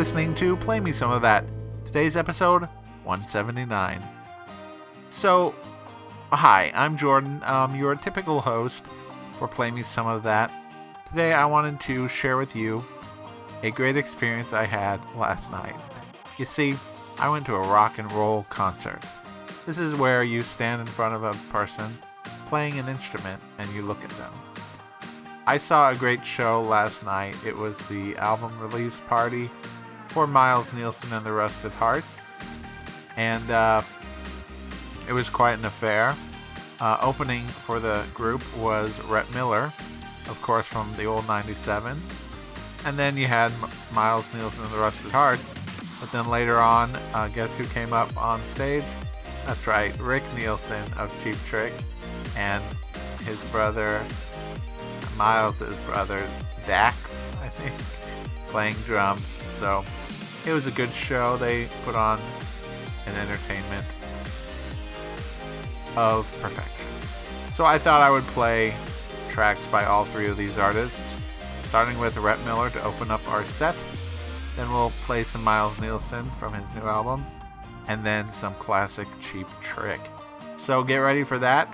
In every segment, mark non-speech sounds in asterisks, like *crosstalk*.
Listening to Play Me Some of That. Today's episode 179. So, hi, I'm Jordan, um, your typical host for Play Me Some of That. Today I wanted to share with you a great experience I had last night. You see, I went to a rock and roll concert. This is where you stand in front of a person playing an instrument and you look at them. I saw a great show last night. It was the album release party for Miles Nielsen and the Rusted Hearts. And uh, it was quite an affair. Uh, opening for the group was Rhett Miller, of course, from the old 97s. And then you had M- Miles Nielsen and the Rusted Hearts. But then later on, uh, guess who came up on stage? That's right, Rick Nielsen of Cheap Trick and his brother, Miles' brother, Dax, I think, playing drums. So it was a good show. They put on an entertainment of perfection. So I thought I would play tracks by all three of these artists, starting with Rhett Miller to open up our set. Then we'll play some Miles Nielsen from his new album, and then some classic Cheap Trick. So get ready for that.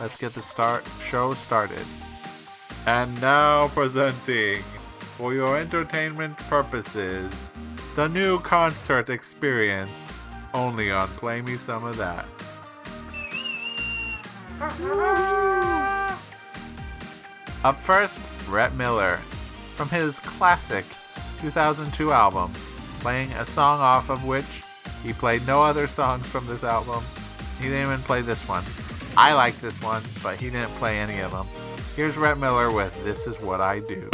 Let's get the start show started. And now presenting, for your entertainment purposes, the new concert experience only on Play Me Some of That. Up first, Rhett Miller from his classic 2002 album, playing a song off of which he played no other songs from this album. He didn't even play this one. I like this one, but he didn't play any of them. Here's Rhett Miller with This Is What I Do.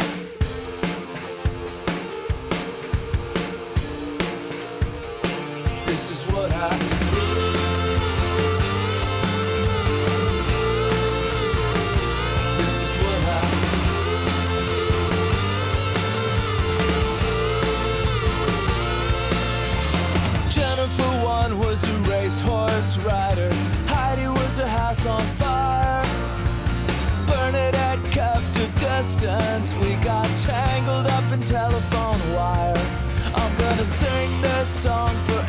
We got tangled up in telephone wire. I'm gonna sing this song forever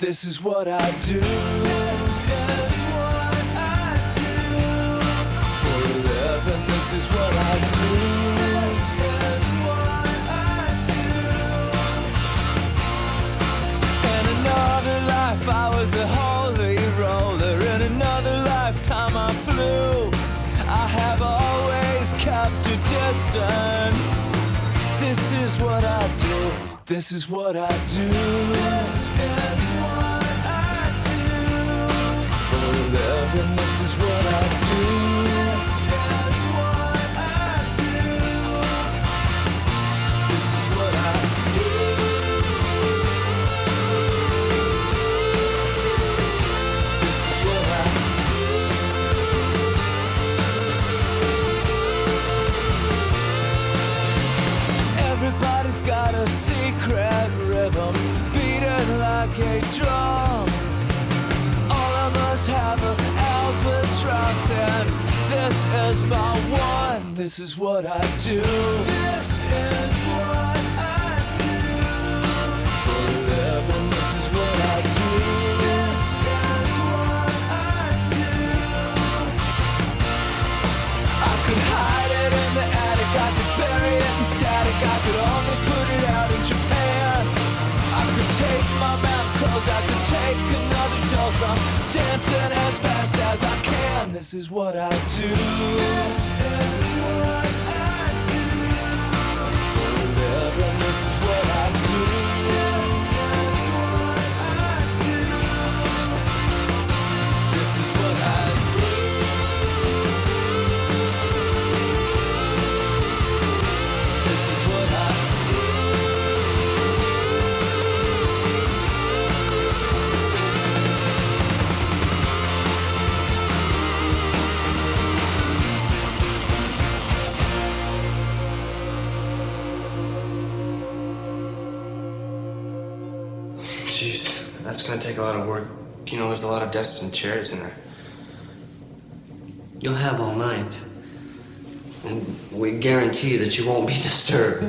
This is what I do. This is what I do. For a living, this is what I do. This is what I do. In another life, I was a holy roller. In another lifetime, I flew. I have always kept a distance. This is what I do. This is what I do. Everybody's got a secret rhythm, beating like a drum. Is my one. This is what I do. This is what This is what I do. A lot of work You know, there's a lot of desks and chairs in there. You'll have all night. And we guarantee that you won't be *laughs* disturbed.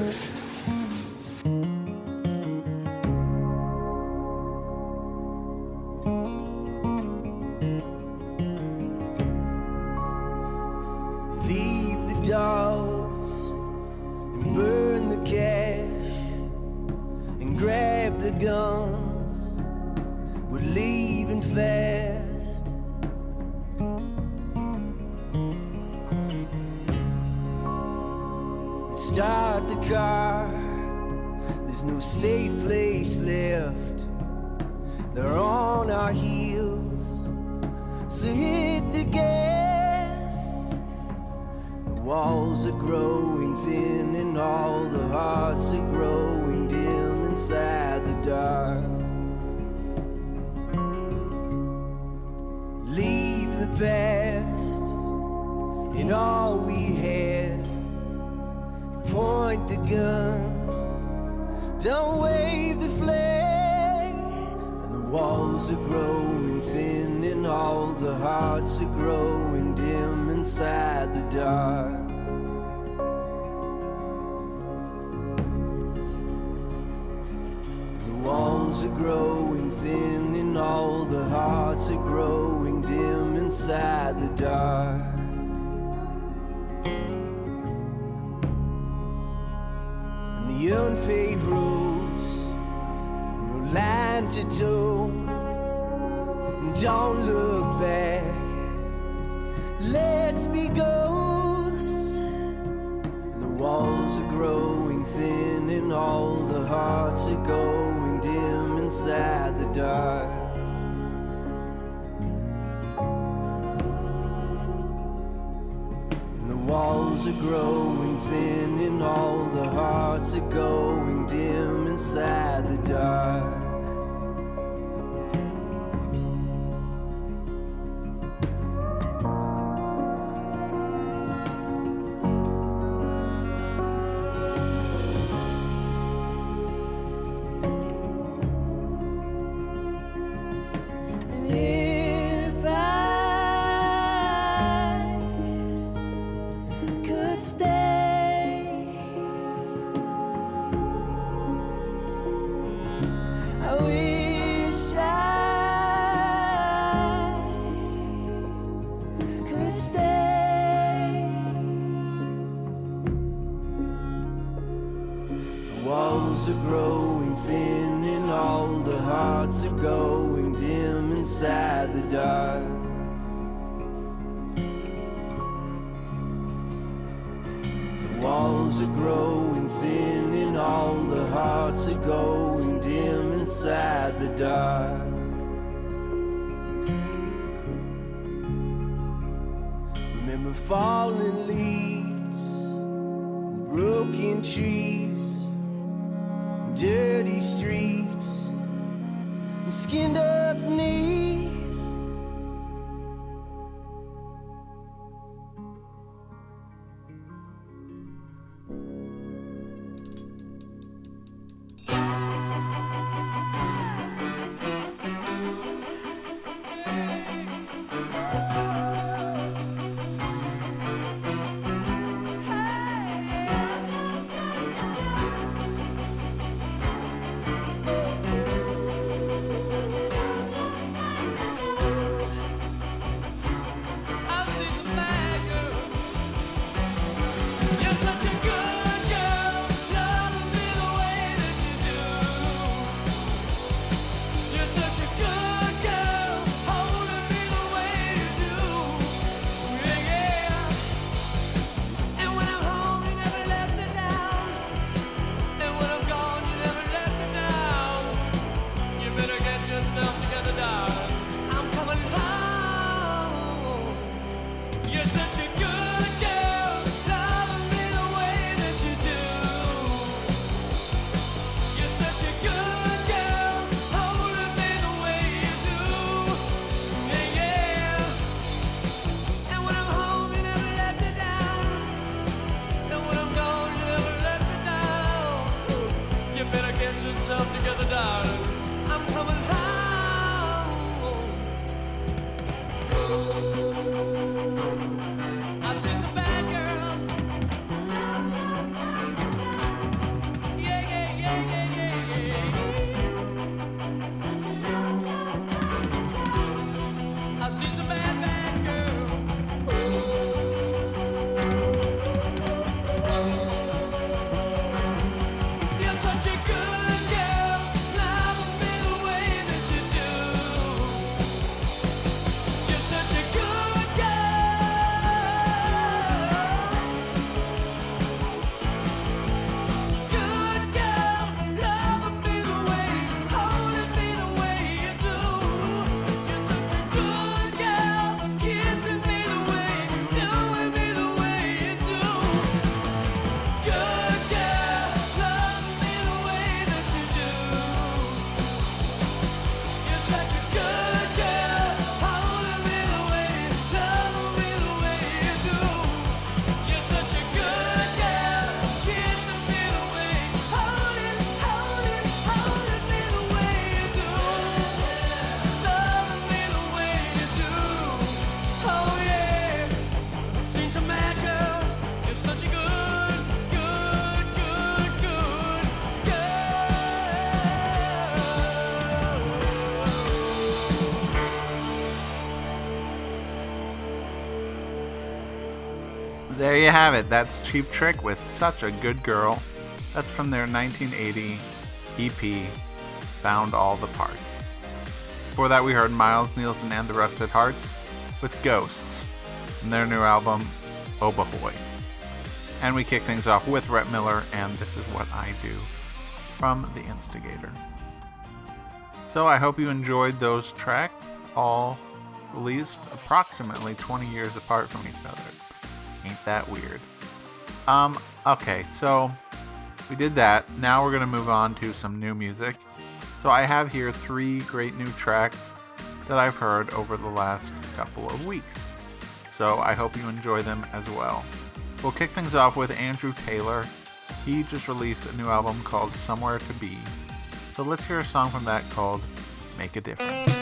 Leave the dogs and burn the cash and grab the guns. Leaving fast. Start the car. There's no safe place left. They're on our heels. So hit the gas. The walls are growing thin, and all the hearts are growing dim inside the dark. Leave the past and all we had. Point the gun, don't wave the flag. And the walls are growing thin, and all the hearts are growing dim inside the dark. The walls are growing thin, and all the hearts are growing inside the dark. And the unpaved roads were lined to toe. Don't look back. Let's be ghosts. And the walls are growing thin, and all the hearts are going dim inside the dark. Are growing thin, and all the hearts are going dim inside the dark. Falling leaves, broken trees, dirty streets, skinned up there you have it. That's Cheap Trick with Such a Good Girl. That's from their 1980 EP, Found All the Parts. Before that, we heard Miles Nielsen and the Rusted Hearts with Ghosts from their new album, oh OHBAHOY. And we kick things off with Rhett Miller and This Is What I Do from The Instigator. So I hope you enjoyed those tracks, all released approximately 20 years apart from each other. Ain't that weird? Um, okay, so we did that. Now we're gonna move on to some new music. So I have here three great new tracks that I've heard over the last couple of weeks. So I hope you enjoy them as well. We'll kick things off with Andrew Taylor. He just released a new album called Somewhere to Be. So let's hear a song from that called Make a Difference.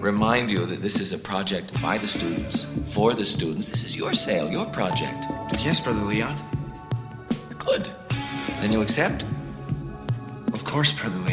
Remind you that this is a project by the students, for the students. This is your sale, your project. Yes, Brother Leon. Good. Then you accept? Of course, Brother Leon.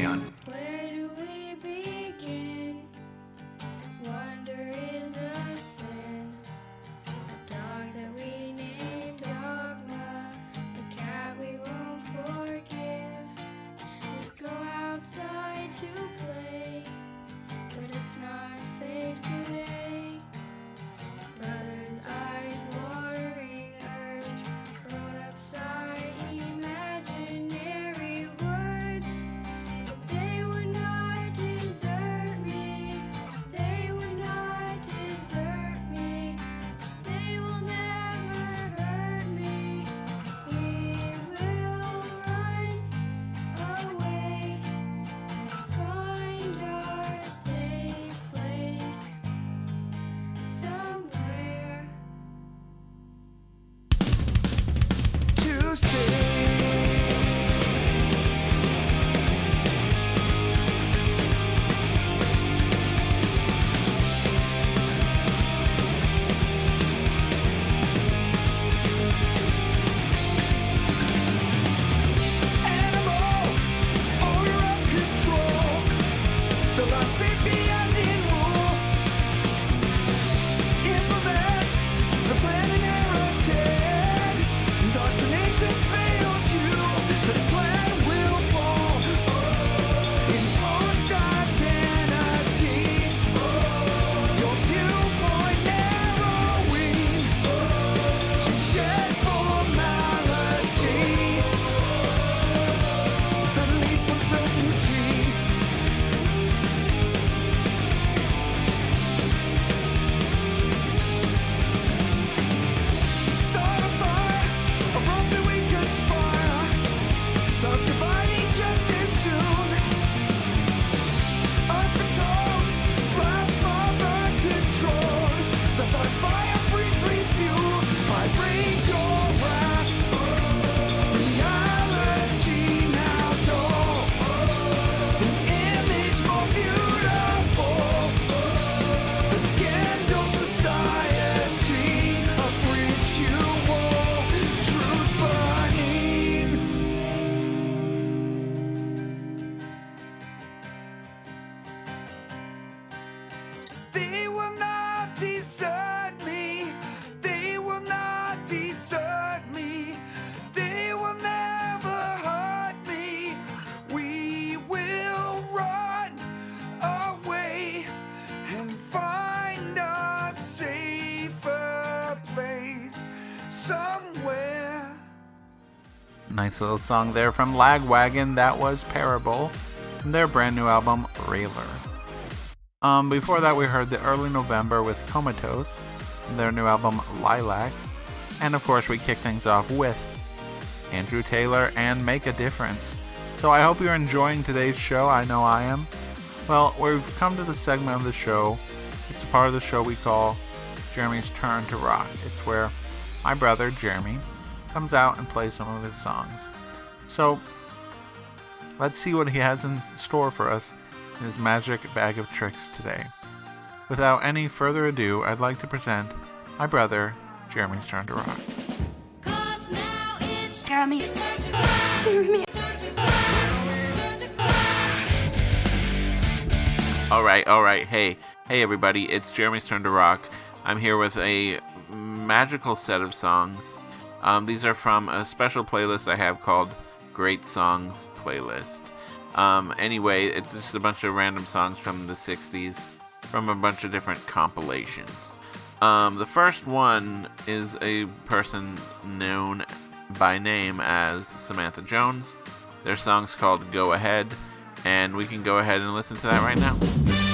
Nice little song there from Lagwagon. That was Parable from their brand new album Railer. Um, before that, we heard the early November with Comatose their new album Lilac. And of course, we kick things off with Andrew Taylor and Make a Difference. So I hope you're enjoying today's show. I know I am. Well, we've come to the segment of the show. It's a part of the show we call Jeremy's Turn to Rock. It's where my brother, Jeremy, comes out and plays some of his songs. So let's see what he has in store for us in his magic bag of tricks today. Without any further ado, I'd like to present my brother, Jeremy's Turn to Rock. Cause now it's Jeremy. it's time to Jeremy. All right, all right. Hey, hey, everybody. It's Jeremy's turn to rock. I'm here with a magical set of songs. Um, these are from a special playlist I have called Great Songs Playlist. Um, anyway, it's just a bunch of random songs from the 60s from a bunch of different compilations. Um, the first one is a person known by name as Samantha Jones. Their song's called Go Ahead, and we can go ahead and listen to that right now.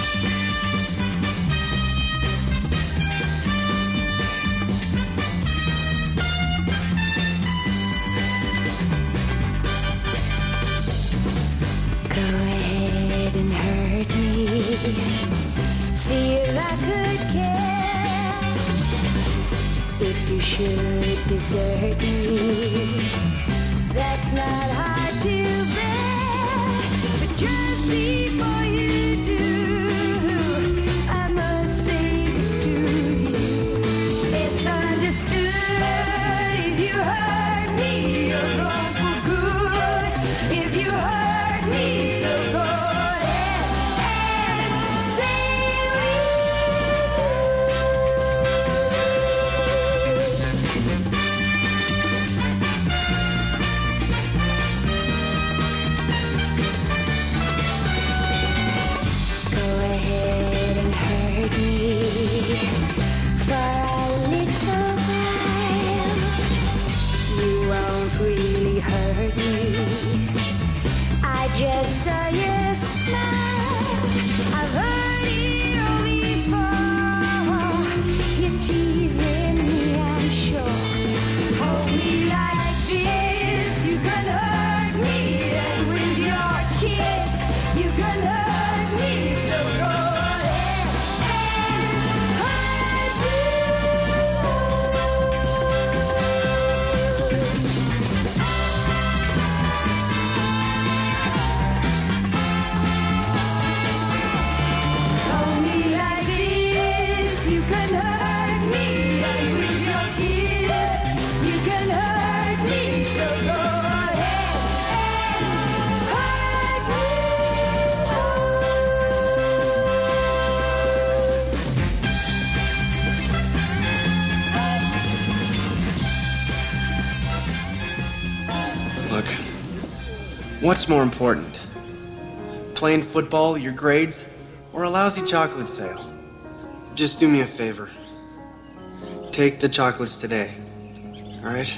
See if I could care. If you should desert me, that's not hard to bear. But just before you do, what's more important? Playing football, your grades, or a lousy chocolate sale? Just do me a favor. Take the chocolates today. All right?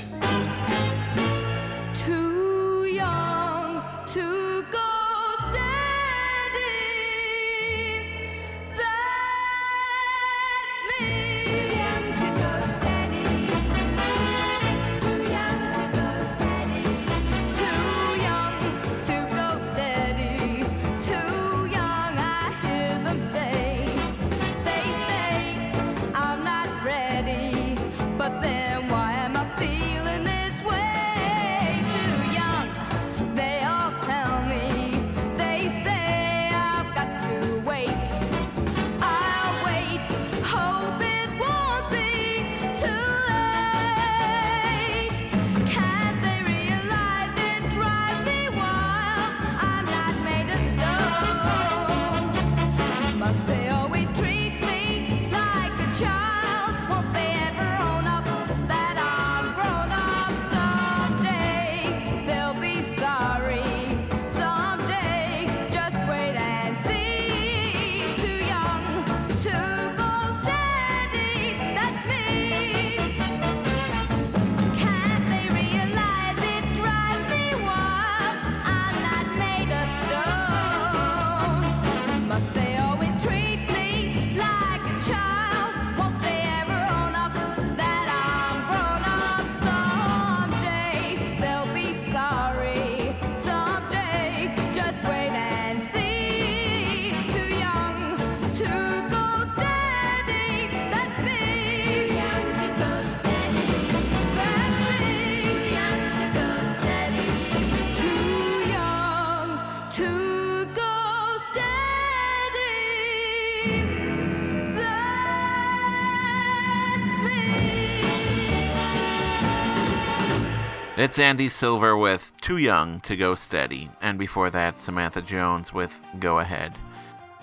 It's Andee Silver with Too Young to Go Steady, and before that, Samantha Jones with Go Ahead.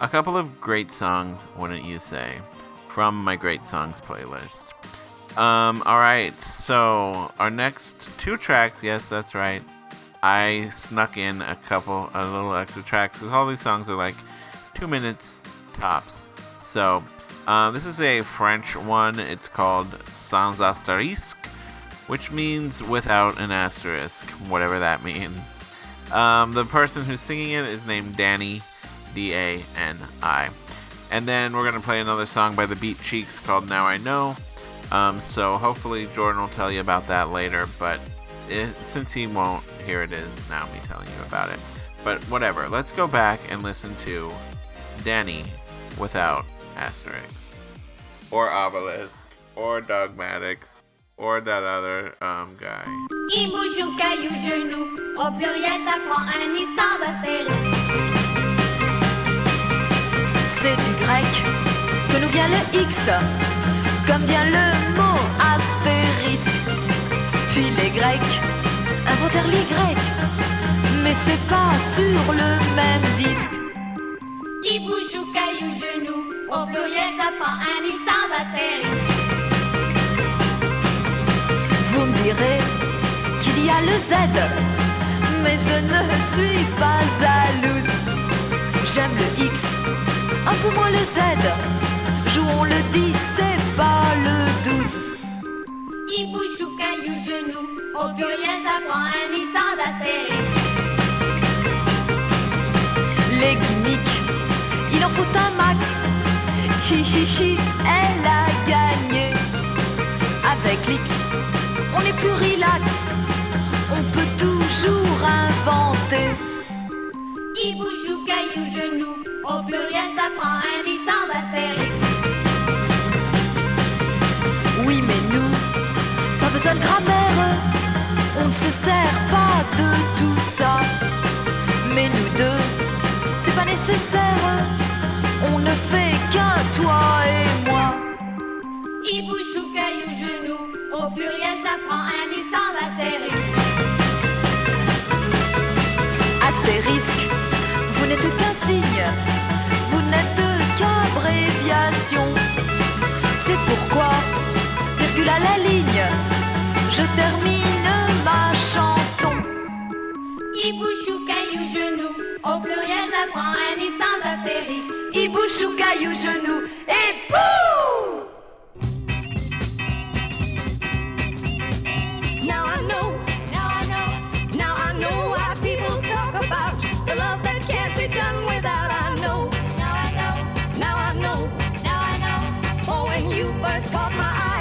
A couple of great songs, wouldn't you say, from my great songs playlist. Um, alright, so our next two tracks, yes, that's right. I snuck in a couple, a little extra tracks, because all these songs are like two minutes tops. So, uh, this is a French one. It's called Sans Asterisque which means without an asterisk, whatever that means. Um, the person who's singing it is named Dani, D A N I. And then we're going to play another song by the Beat Chics called Now I Know. Um, so hopefully Jordan will tell you about that later, but it, since he won't, here it is now me telling you about it. But whatever, let's go back and listen to Dani without asterisks. Or obelisk. Or dogmatics. Or that other um, guy. Il bouge au caillou genou. Au pluriel, ça prend un i sans astérisque. C'est du grec que nous vient le X, comme vient le mot astérisque. Puis les Grecs inventèrent l'Y, mais c'est pas sur le même disque. Il bouge au caillou genou. Au pluriel, ça prend un i sans astérisque. y a le Z, mais je ne suis pas jalouse. J'aime le X, un peu moins le Z. Jouons le 10, c'est pas le 12. Il bouge ou caillou genou, au pluriel ça prend un X sans astérisque. Les gimmicks, il en faut un max. Chichichi, elle a gagné. Avec l'X, on est plus relax. Toujours inventer. Ibouchou, caillou, genou. Au pluriel, ça prend un X sans astérix. Oui, mais nous, pas besoin de grammaire. On ne se sert pas de tout ça. Mais nous deux, c'est pas nécessaire. On ne fait qu'un toi et moi. Ibouchou, caillou, genou. Au pluriel, ça prend un X sans astérix. C'est pourquoi, virgule à la ligne, je termine ma chanson. Ibouchou, caillou, genou. Au pluriel, ça prend un X sans astérix. Ibouchou, caillou, genou, et bouh you first caught my eye,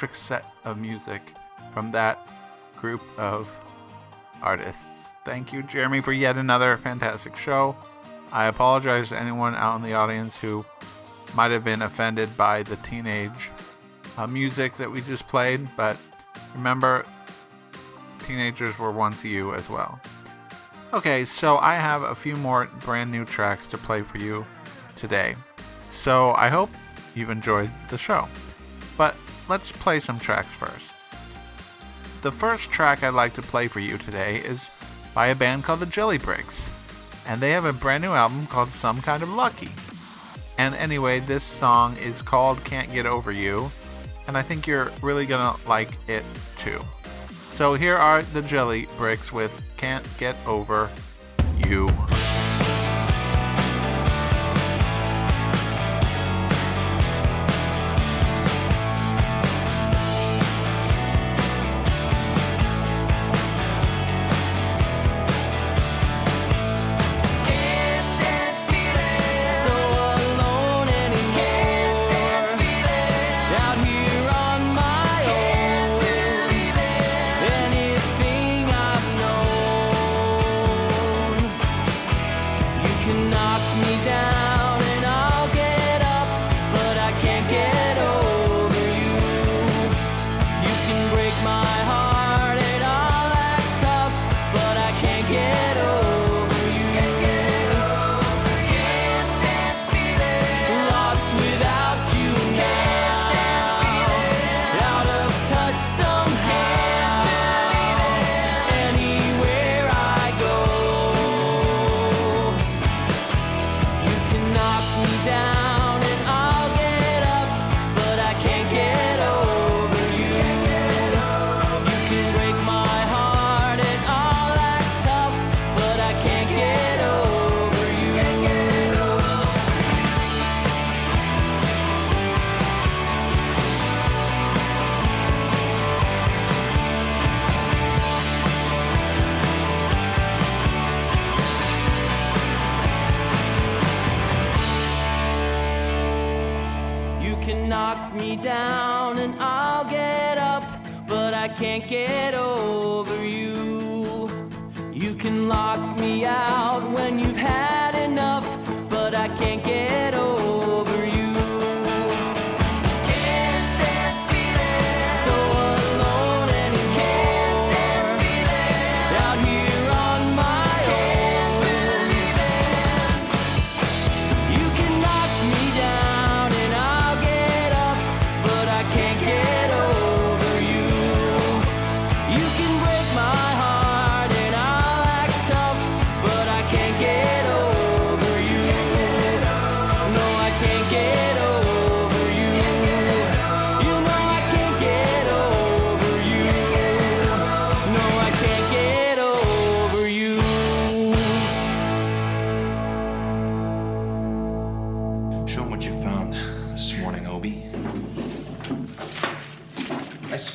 electric set of music from that group of artists. Thank you, Jeremy, for yet another fantastic show. I apologize to anyone out in the audience who might have been offended by the teenage uh, music that we just played, but remember, teenagers were once you as well. Okay, so I have a few more brand new tracks to play for you today. So I hope you've enjoyed the show. But let's play some tracks first. The first track I'd like to play for you today is by a band called the Jellybricks, and they have a brand new album called Some Kind of Lucky. And anyway, this song is called Can't Get Over You, and I think you're really gonna like it too. So here are the Jelly Bricks with Can't Get Over You. down and I'll get up, but I can't get over.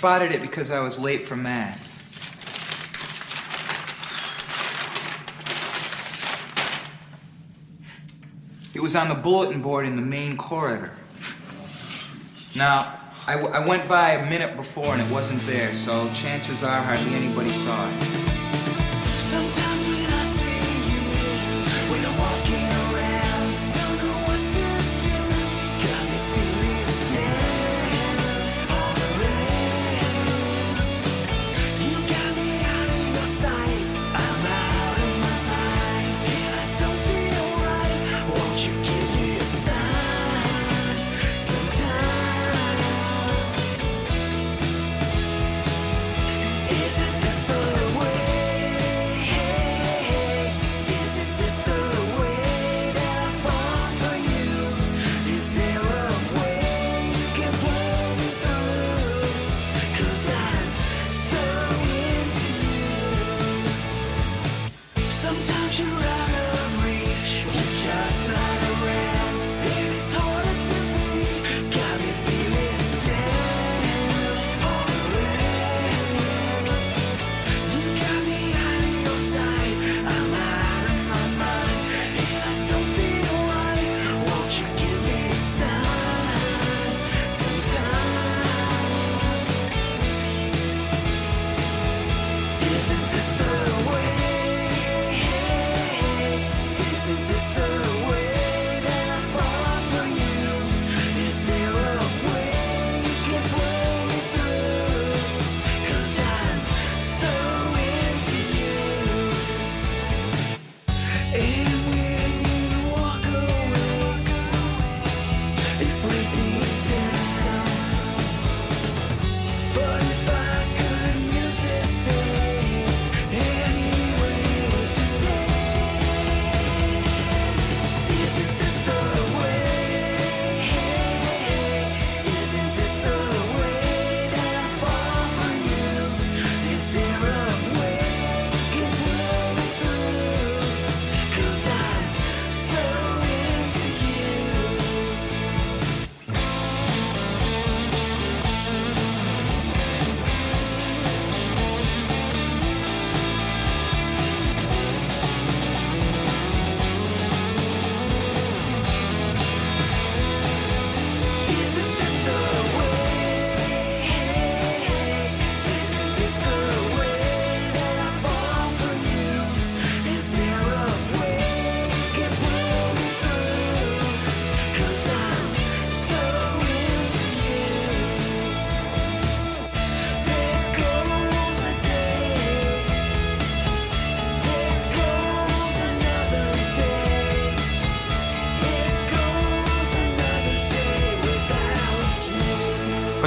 spotted it because I was late for math. It was on the bulletin board in the main corridor. Now, I went by a minute before and it wasn't there, so chances are hardly anybody saw it.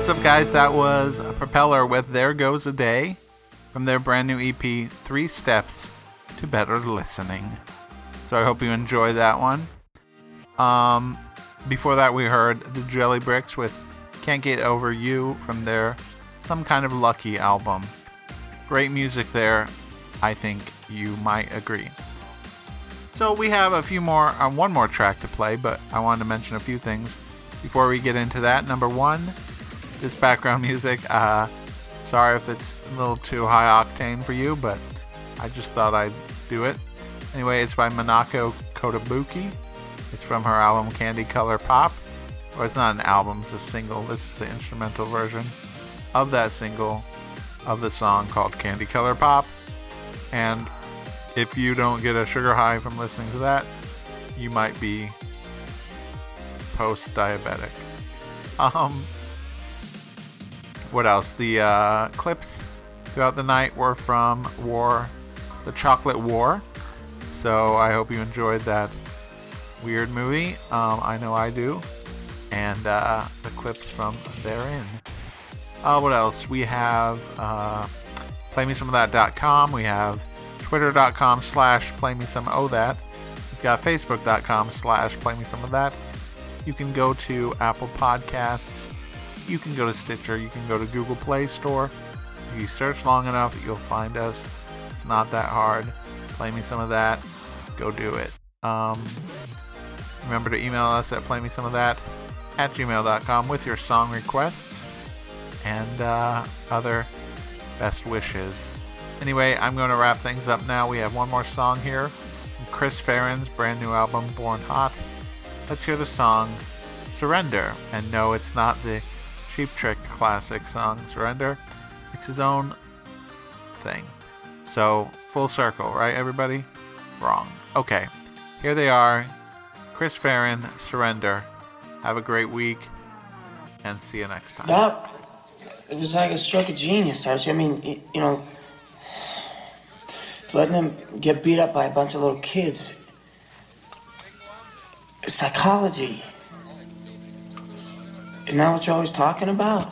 What's up, guys? That was Propeller with There Goes a Day from their brand new EP, Three Steps to Better Listening. So I hope you enjoy that one. Um, before that, we heard The Jellybricks with Can't Get Over You from their Some Kind of Lucky album. Great music there. I think you might agree. So we have a few more, uh, one more track to play, but I wanted to mention a few things before we get into that. Number one, this background music. Uh, sorry if it's a little too high octane for you, but I just thought I'd do it. Anyway, it's by Monaco Kotobuki. It's from her album Candy Color Pop. Or well, it's not an album, it's a single. This is the instrumental version of that single of the song called Candy Color Pop. And if you don't get a sugar high from listening to that, you might be post diabetic. Um, what else? The uh, clips throughout the night were from War, the Chocolate War. So I hope you enjoyed that weird movie. Um, I know I do. And uh, the clips from therein. Uh, what else? We have uh, playmesomeofthat.com. We have twitter.com slash playmesomeofthat. We've got facebook.com slash playmesomeofthat. You can go to Apple Podcasts. You can go to Stitcher. You can go to Google Play Store. If you search long enough, you'll find us. It's not that hard. Play me some of that. Go do it. Um, remember to email us at playmesomeofthat at gmail.com with your song requests and uh, other best wishes. Anyway, I'm going to wrap things up now. We have one more song here Chris Farren's brand new album, Born Hot. Let's hear the song Surrender. And no, it's not the Cheap Trick classic song Surrender, it's his own thing. So, full circle, right, everybody? Wrong. Okay, here they are Chris Farren, Surrender. Have a great week, and see you next time. That it was like a stroke of genius, Archie. I mean, you know, letting him get beat up by a bunch of little kids. Psychology. Isn't that what you're always talking about?